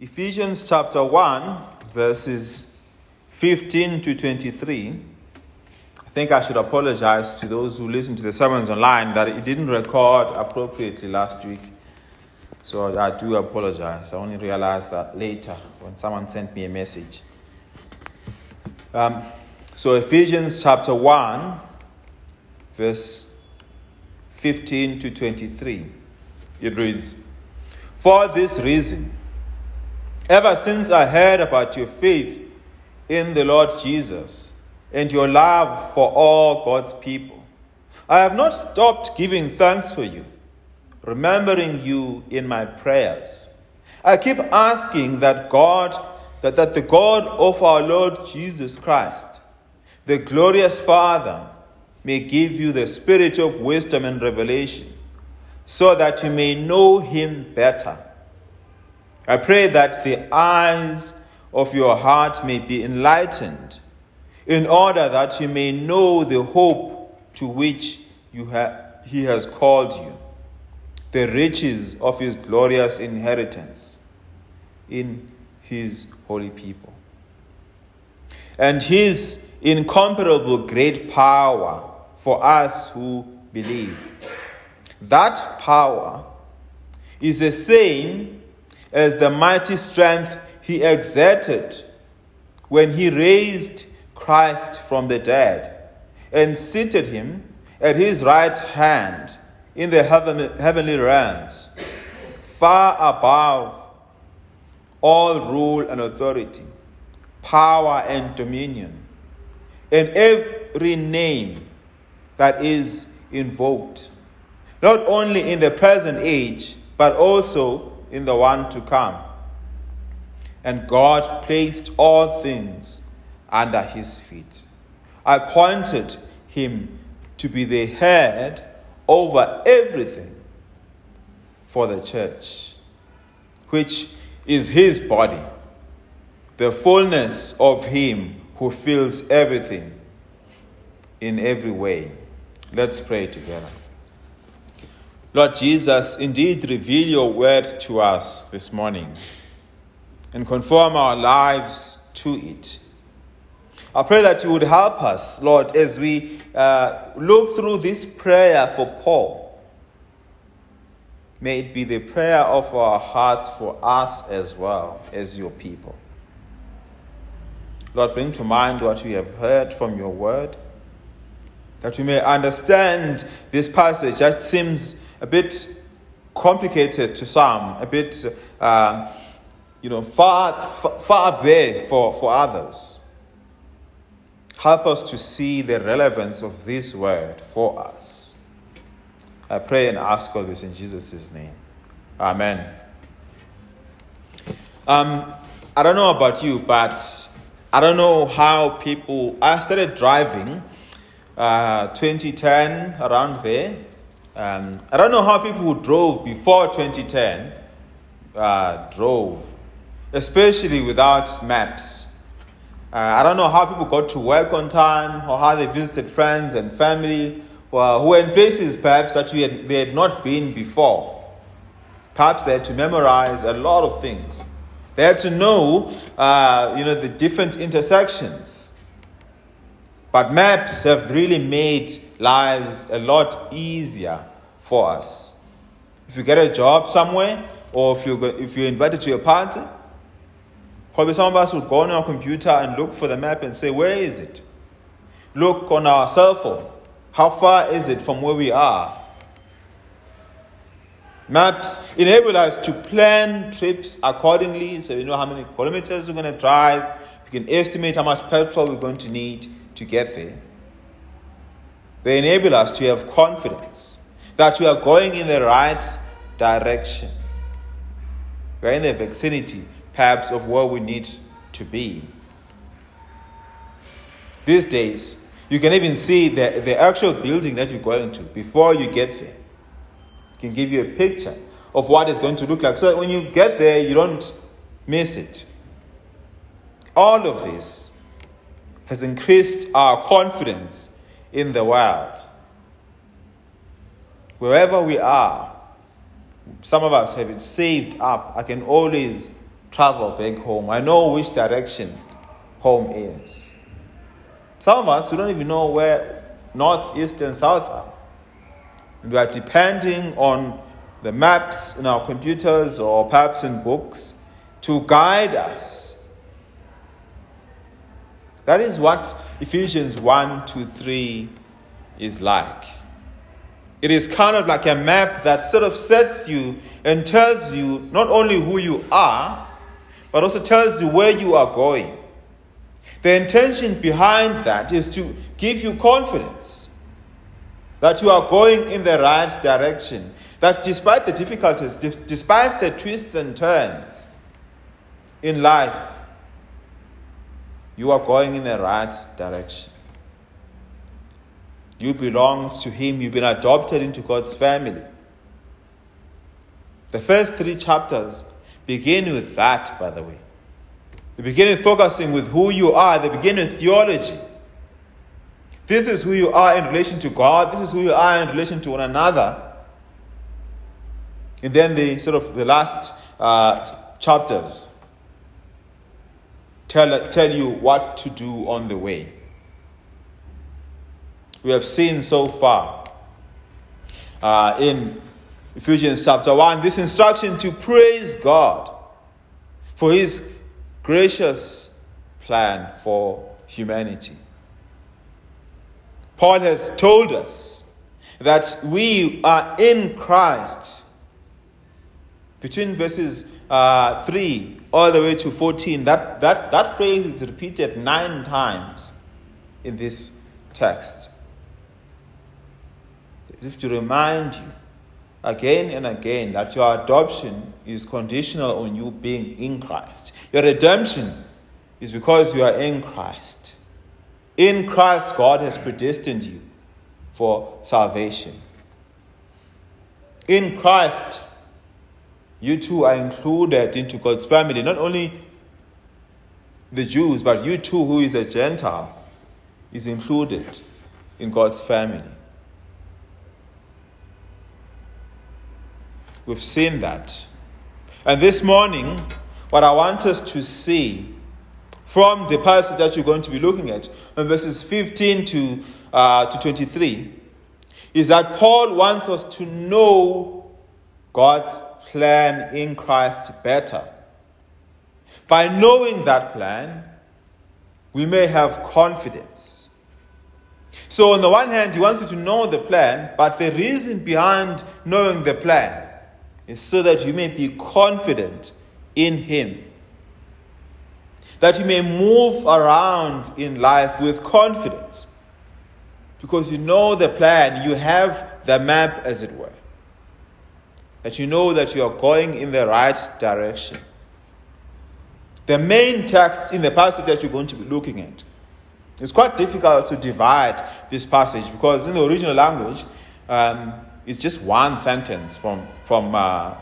Ephesians chapter 1, verses 15 to 23. I think I should apologize to those who listen to the sermons online that it didn't record appropriately last week. So I do apologize. I only realized that later when someone sent me a message. Um, so, Ephesians chapter 1, verse 15 to 23. It reads For this reason, ever since I heard about your faith in the Lord Jesus and your love for all God's people, I have not stopped giving thanks for you, remembering you in my prayers. I keep asking that God, that, that the God of our Lord Jesus Christ, the glorious Father, may give you the spirit of wisdom and revelation, so that you may know him better. I pray that the eyes of your heart may be enlightened, in order that you may know the hope to which you ha- he has called you, the riches of his glorious inheritance in his holy people, and his incomparable great power for us who believe. That power is the same as the mighty strength he exerted when he raised Christ from the dead and seated him at his right hand in the heavenly realms, far above all rule and authority, power and dominion, and every name that is invoked, not only in the present age, but also in the one to come. And God placed all things under his feet, I appointed him to be the head over everything for the church, which is his body, the fullness of him who fills everything in every way. Let's pray together. Lord Jesus, indeed reveal your word to us this morning and conform our lives to it. I pray that you would help us, Lord, as we uh, look through this prayer for Paul. May it be the prayer of our hearts for us as well as your people. Lord, bring to mind what we have heard from your word that we may understand this passage that seems a bit complicated to some, a bit, uh, you know, far, far away for, for others. Help us to see the relevance of this word for us. I pray and ask all this in Jesus' name. Amen. Um, I don't know about you, but I don't know how people. I started driving uh, 2010, around there. Um, I don't know how people who drove before 2010 uh, drove, especially without maps. Uh, I don't know how people got to work on time or how they visited friends and family or who were in places perhaps that had, they had not been before. Perhaps they had to memorize a lot of things. They had to know, uh, you know, the different intersections but maps have really made lives a lot easier for us. If you get a job somewhere, or if you're, if you're invited to a party, probably some of us would go on our computer and look for the map and say, Where is it? Look on our cell phone. How far is it from where we are? Maps enable us to plan trips accordingly so we know how many kilometers we're going to drive. We can estimate how much petrol we're going to need to get there. They enable us to have confidence that we are going in the right direction. We are in the vicinity, perhaps, of where we need to be. These days, you can even see the, the actual building that you're going to before you get there. It can give you a picture of what it's going to look like so that when you get there, you don't miss it. All of this has increased our confidence in the world. Wherever we are, some of us have it saved up. I can always travel back home. I know which direction home is. Some of us, we don't even know where north, east, and south are. And we are depending on the maps in our computers or perhaps in books to guide us. That is what Ephesians 1 to 3 is like. It is kind of like a map that sort of sets you and tells you not only who you are, but also tells you where you are going. The intention behind that is to give you confidence that you are going in the right direction, that despite the difficulties, despite the twists and turns in life, you are going in the right direction. You belong to Him, you've been adopted into God's family. The first three chapters begin with that, by the way. They begin with focusing with who you are, they begin with theology. This is who you are in relation to God, this is who you are in relation to one another. And then the sort of the last uh, chapters tell, tell you what to do on the way. We have seen so far uh, in Ephesians chapter 1 this instruction to praise God for his gracious plan for humanity. Paul has told us that we are in Christ. Between verses uh, 3 all the way to 14, that, that, that phrase is repeated nine times in this text. As if to remind you again and again that your adoption is conditional on you being in Christ. Your redemption is because you are in Christ. In Christ, God has predestined you for salvation. In Christ, you too are included into God's family. Not only the Jews, but you too, who is a Gentile, is included in God's family. We've seen that. And this morning, what I want us to see from the passage that you're going to be looking at, in verses 15 to, uh, to 23, is that Paul wants us to know God's plan in Christ better. By knowing that plan, we may have confidence. So, on the one hand, he wants you to know the plan, but the reason behind knowing the plan is so that you may be confident in Him. That you may move around in life with confidence. Because you know the plan, you have the map, as it were. That you know that you are going in the right direction. The main text in the passage that you're going to be looking at. It's quite difficult to divide this passage because in the original language, um, it's just one sentence from, from, uh,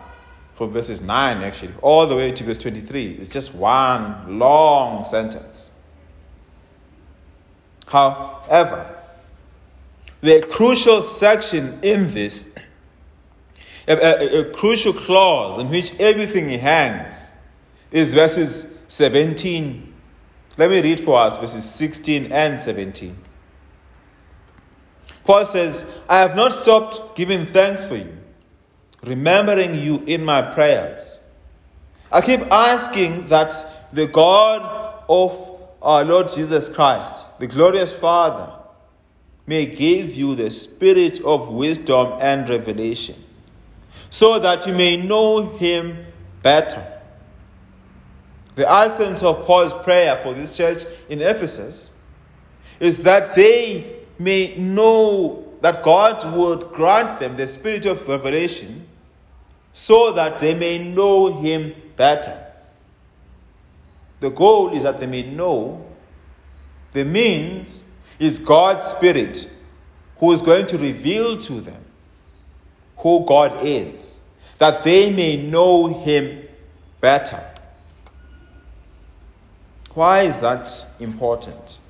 from verses 9, actually, all the way to verse 23. It's just one long sentence. However, the crucial section in this, a, a, a crucial clause in which everything hangs, is verses 17. Let me read for us verses 16 and 17. Paul says, I have not stopped giving thanks for you, remembering you in my prayers. I keep asking that the God of our Lord Jesus Christ, the glorious Father, may give you the spirit of wisdom and revelation, so that you may know him better. The essence of Paul's prayer for this church in Ephesus is that they may know that God would grant them the spirit of revelation so that they may know Him better. The goal is that they may know. The means is God's Spirit who is going to reveal to them who God is, that they may know Him better. Why is that important?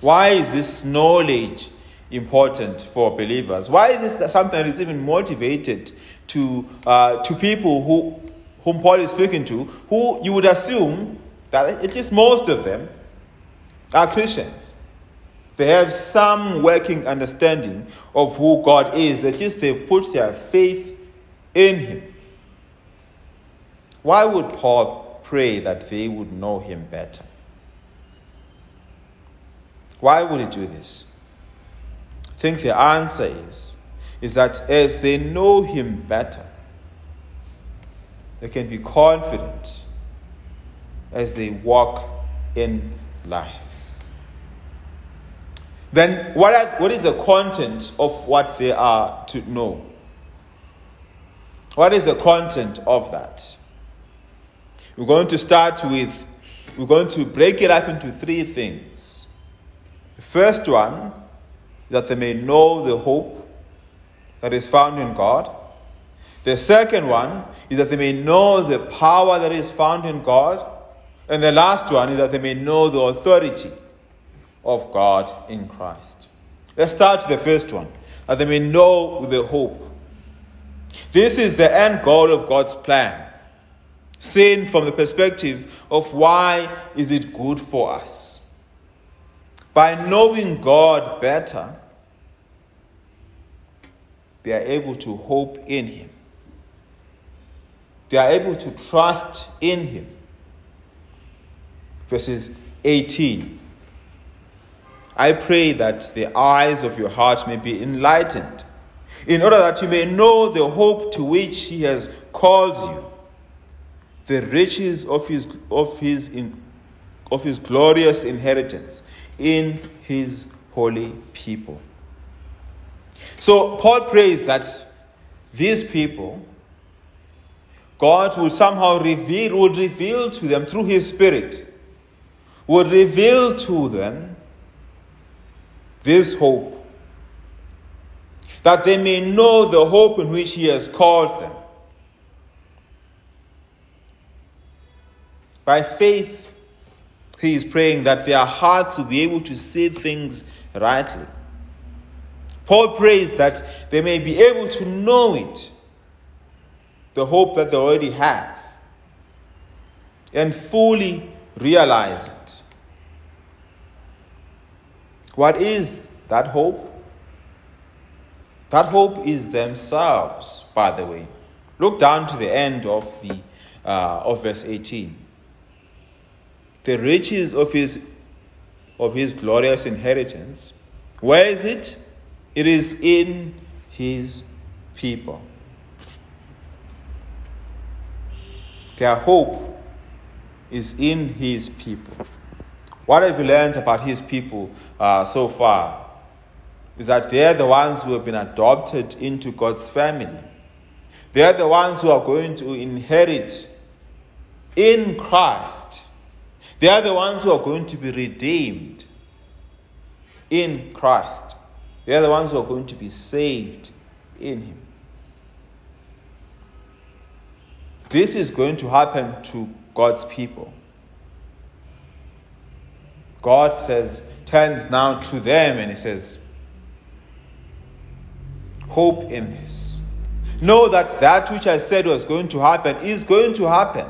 Why is this knowledge important for believers? Why is this something that is even motivated to, uh, to people who, whom Paul is speaking to, who you would assume that at least most of them are Christians. They have some working understanding of who God is. At least they put their faith in Him. Why would Paul pray that they would know Him better? Why would he do this? I think the answer is, is that as they know Him better, they can be confident as they walk in life. Then, what, are, what is the content of what they are to know? What is the content of that? We're going to start with, we're going to break it up into three things. The first one, that they may know the hope that is found in God. The second one is that they may know the power that is found in God. And the last one is that they may know the authority of God in Christ. Let's start with the first one, that they may know the hope. This is the end goal of God's plan. Seen from the perspective of why is it good for us? By knowing God better, they are able to hope in Him. They are able to trust in Him. Verses 18. I pray that the eyes of your heart may be enlightened, in order that you may know the hope to which He has called you, the riches of His, of his, in, of his glorious inheritance in His holy people. So, Paul prays that these people God will somehow reveal, would reveal to them through His Spirit, would reveal to them this hope. That they may know the hope in which He has called them. By faith, He is praying that their hearts will be able to see things rightly. Paul prays that they may be able to know it the hope that they already have and fully realize it. What is that hope? That hope is themselves, by the way. Look down to the end of, the, uh, of verse 18. The riches of his, of his glorious inheritance, where is it? It is in his people. Their hope is in His people. What have you learned about His people uh, so far? Is that they're the ones who have been adopted into God's family. They're the ones who are going to inherit in Christ. They are the ones who are going to be redeemed in Christ. They are the ones who are going to be saved in Him. This is going to happen to God's people. God says, turns now to them and he says, Hope in this. Know that that which I said was going to happen is going to happen.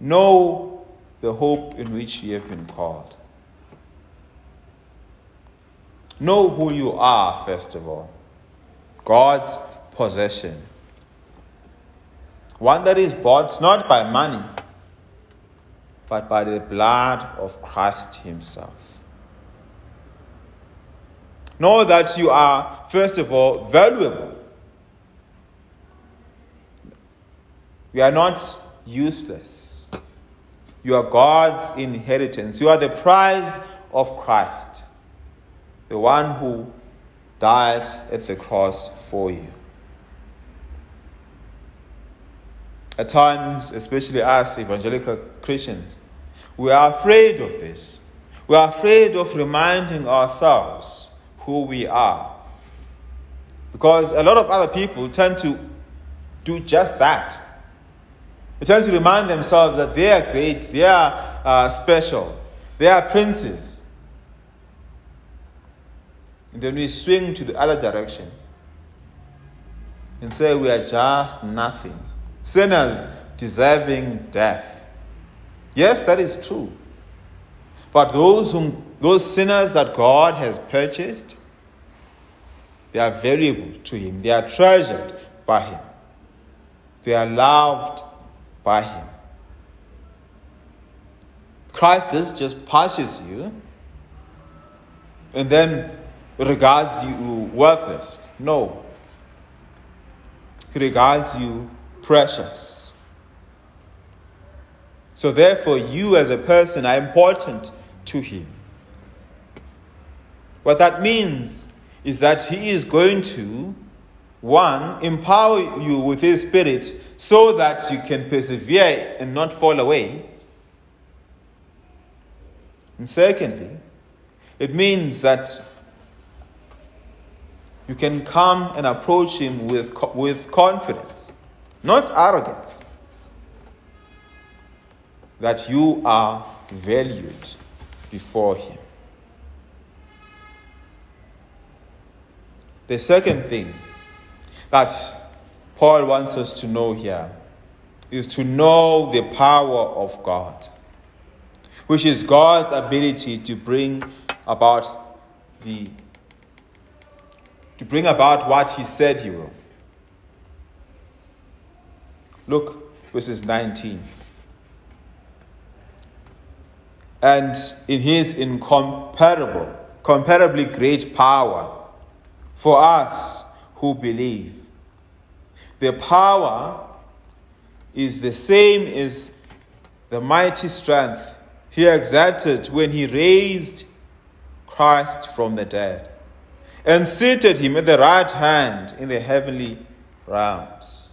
Know the hope in which you have been called. Know who you are, first of all. God's possession. One that is bought not by money, but by the blood of Christ Himself. Know that you are, first of all, valuable. You are not useless. You are God's inheritance. You are the prize of Christ, the one who died at the cross for you. At times, especially us evangelical Christians, we are afraid of this. We are afraid of reminding ourselves who we are. Because a lot of other people tend to do just that. They tend to remind themselves that they are great, they are uh, special, they are princes. And then we swing to the other direction and say we are just nothing, sinners deserving death. Yes, that is true. But those whom those sinners that God has purchased, they are valuable to him. They are treasured by him. They are loved by him. Christ does just purchase you and then regards you worthless. No. He regards you precious. So, therefore, you as a person are important to Him. What that means is that He is going to, one, empower you with His Spirit so that you can persevere and not fall away. And secondly, it means that you can come and approach Him with, with confidence, not arrogance, that you are valued before Him. The second thing that Paul wants us to know here is to know the power of God, which is God's ability to bring about the to bring about what he said he will. Look, verses 19. And in his incomparable, comparably great power for us who believe. The power is the same as the mighty strength he exerted when he raised Christ from the dead and seated him at the right hand in the heavenly realms.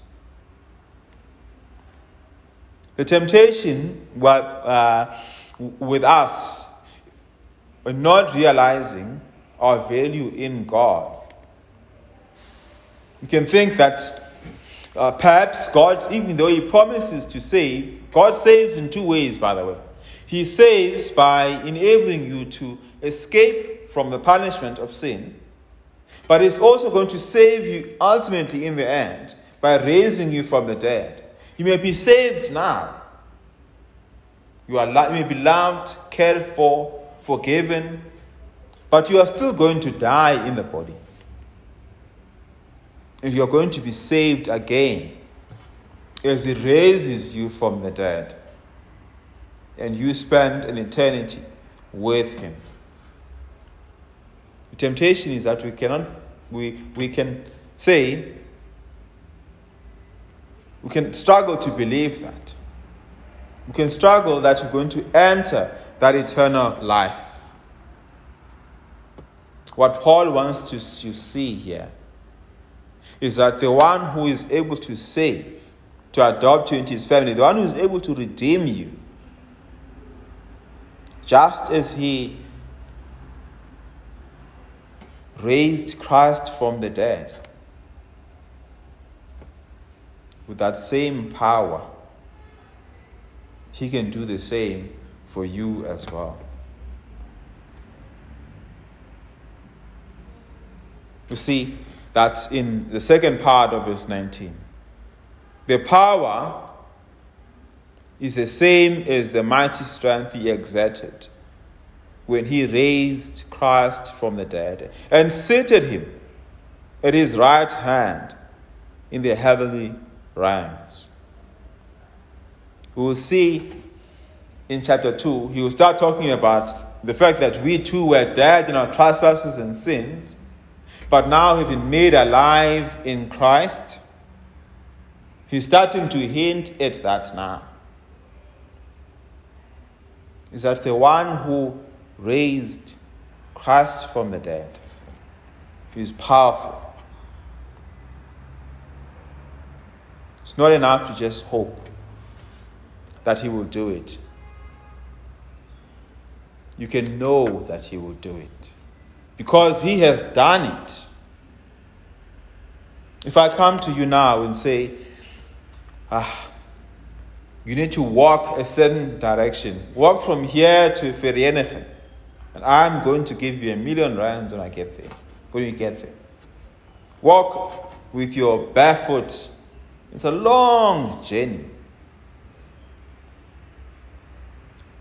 The temptation uh, with us, not realizing our value in God. You can think that uh, perhaps God, even though He promises to save, God saves in two ways, by the way. He saves by enabling you to escape from the punishment of sin but He's also going to save you ultimately in the end by raising you from the dead. You may be saved now. You, are, you may be loved, cared for, forgiven, but you are still going to die in the body. And you are going to be saved again as He raises you from the dead. And you spend an eternity with Him. The temptation is that we cannot we, we can say, we can struggle to believe that. We can struggle that you're going to enter that eternal life. What Paul wants to, to see here is that the one who is able to save, to adopt you into his family, the one who is able to redeem you, just as he raised Christ from the dead with that same power, He can do the same for you as well. You see that's in the second part of verse 19. The power is the same as the mighty strength he exerted when he raised Christ from the dead and seated him at his right hand in the heavenly realms. We will see in chapter 2, he will start talking about the fact that we too were dead in our trespasses and sins, but now have been made alive in Christ. He's starting to hint at that now. Is that the one who raised Christ from the dead. He is powerful. It's not enough to just hope that He will do it. You can know that He will do it because He has done it. If I come to you now and say, ah, you need to walk a certain direction, walk from here to Vereeniging and I'm going to give you a million rands when I get there. When you get there. Walk with your barefoot. It's a long journey.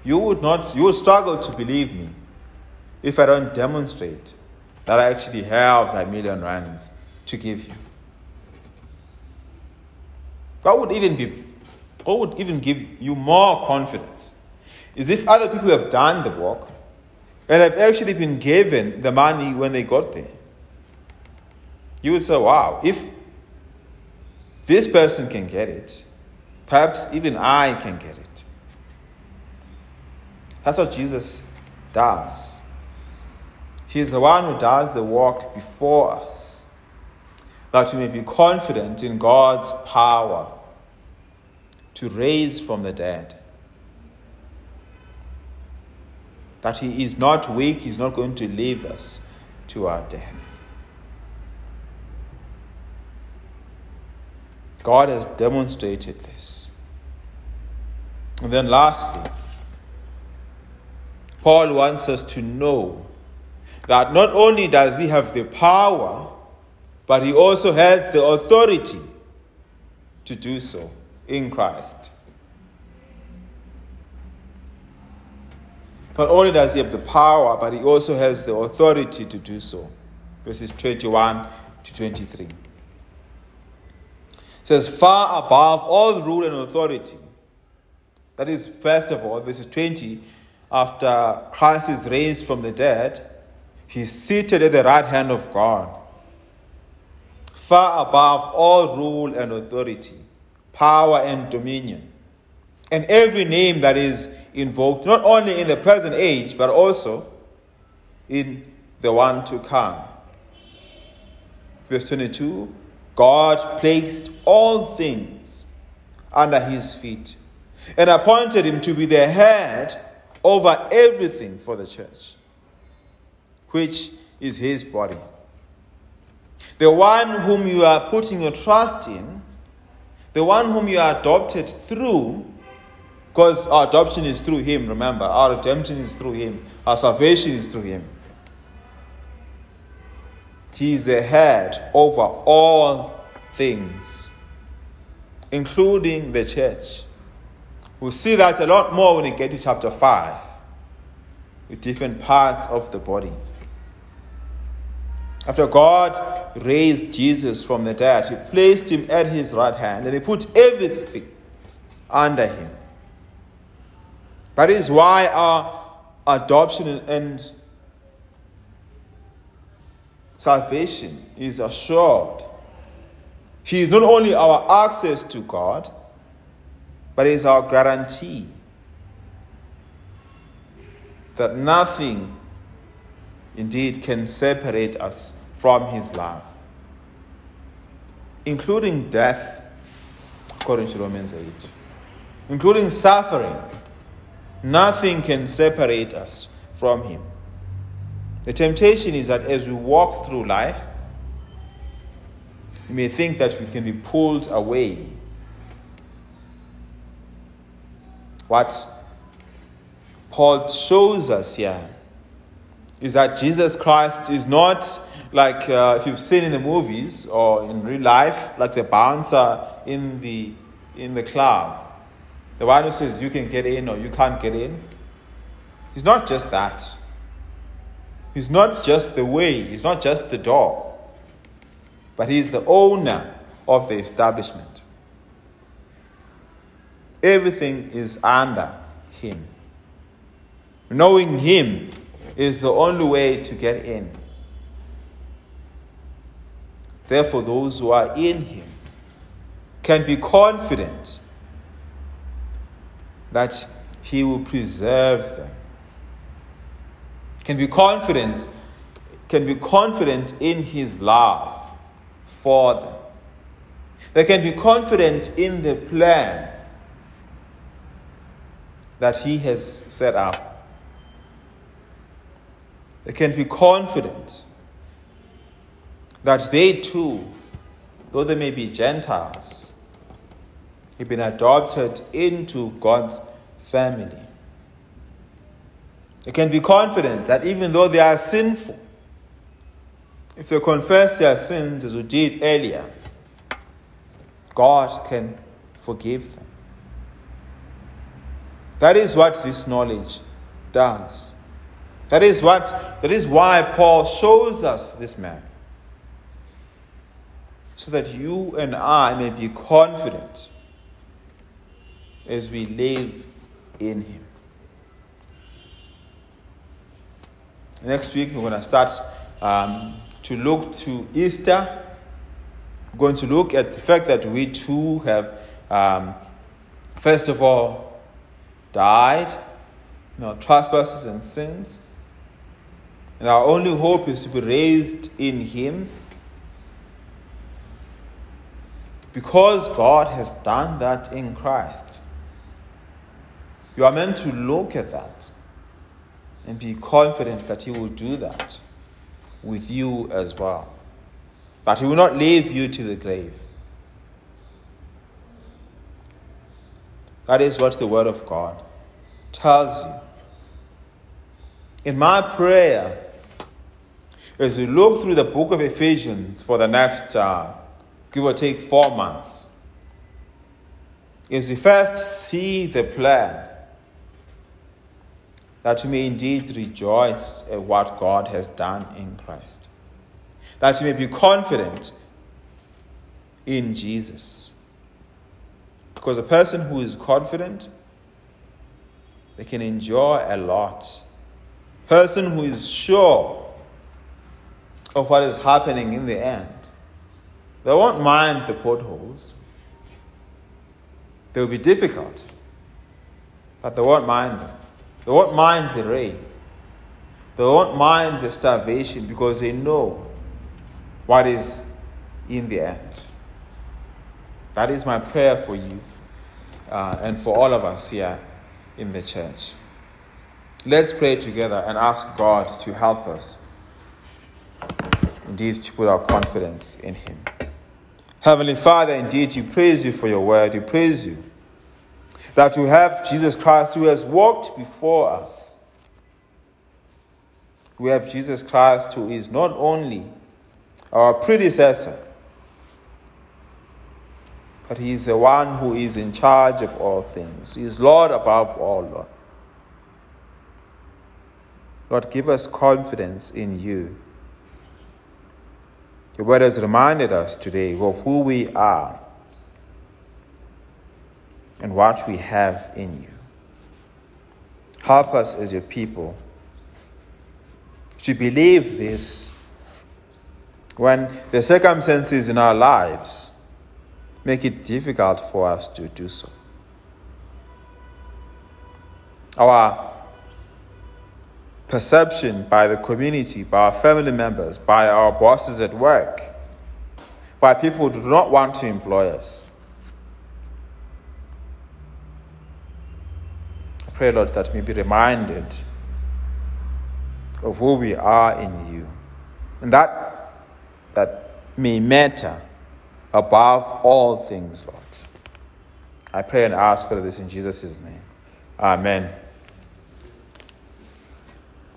You would not, you would struggle to believe me if I don't demonstrate that I actually have that million rands to give you. What would even be, what would even give you more confidence is if other people have done the work and have actually been given the money when they got there. You would say, wow, if this person can get it, perhaps even I can get it. That's what Jesus does. He is the one who does the work before us, that we may be confident in God's power to raise from the dead. That He is not weak, He's not going to leave us to our death. God has demonstrated this. And then, lastly, Paul wants us to know that not only does he have the power, but he also has the authority to do so in Christ. Not only does he have the power, but he also has the authority to do so. Verses 21 to 23. Says, far above all rule and authority. That is, first of all, verses 20 after Christ is raised from the dead, he's seated at the right hand of God, far above all rule and authority, power and dominion, and every name that is invoked, not only in the present age, but also in the one to come. Verse 22 God placed all things under his feet and appointed him to be the head over everything for the church, which is his body. The one whom you are putting your trust in, the one whom you are adopted through, because our adoption is through him, remember, our redemption is through him, our salvation is through him. He is the head over all things, including the church. We'll see that a lot more when we get to chapter 5 with different parts of the body. After God raised Jesus from the dead, He placed Him at His right hand and He put everything under Him. That is why our adoption and salvation is assured. He is not only our access to God, but is our guarantee that nothing indeed can separate us from His love, including death, according to Romans 8, including suffering. Nothing can separate us from Him. The temptation is that as we walk through life, we may think that we can be pulled away What Paul shows us here is that Jesus Christ is not like uh, if you've seen in the movies or in real life, like the bouncer in the in the club, the one who says you can get in or you can't get in. He's not just that. He's not just the way. He's not just the door. But he's the owner of the establishment. Everything is under Him. Knowing Him is the only way to get in. Therefore, those who are in Him can be confident that He will preserve them. Can be confident, can be confident in His love for them. They can be confident in the plan that He has set up. They can be confident that they too, though they may be Gentiles, have been adopted into God's family. They can be confident that even though they are sinful, if they confess their sins as we did earlier, God can forgive them. That is what this knowledge does. That is what that is why Paul shows us this map. So that you and I may be confident as we live in him. Next week we're going to start um, to look to Easter. We're going to look at the fact that we too have, um, first of all, died in our trespasses and sins. And our only hope is to be raised in Him. Because God has done that in Christ. You are meant to look at that and be confident that He will do that with you as well. That He will not leave you to the grave. That is what the Word of God tells you. In my prayer, as we look through the book of Ephesians for the next, uh, give or take, four months, is we first see the plan that you may indeed rejoice at what God has done in Christ, that you may be confident in Jesus. Because a person who is confident, they can enjoy a lot. Person who is sure of what is happening in the end, they won't mind the potholes. They will be difficult, but they won't mind them. They won't mind the rain. They won't mind the starvation because they know what is in the end. That is my prayer for you uh, and for all of us here in the church. Let's pray together and ask God to help us, indeed, to put our confidence in Him. Heavenly Father, indeed, we praise you for your word. We praise you that we have Jesus Christ who has walked before us. We have Jesus Christ who is not only our predecessor, but he is the one who is in charge of all things. He is Lord above all, Lord. Lord, give us confidence in you. Your word has reminded us today of who we are and what we have in you. Help us as your people to believe this when the circumstances in our lives make it difficult for us to do so. Our perception by the community, by our family members, by our bosses at work, by people who do not want to employ us pray, Lord, that we be reminded of who we are in you. And that, that may matter above all things, Lord. I pray and ask for this in Jesus' name. Amen.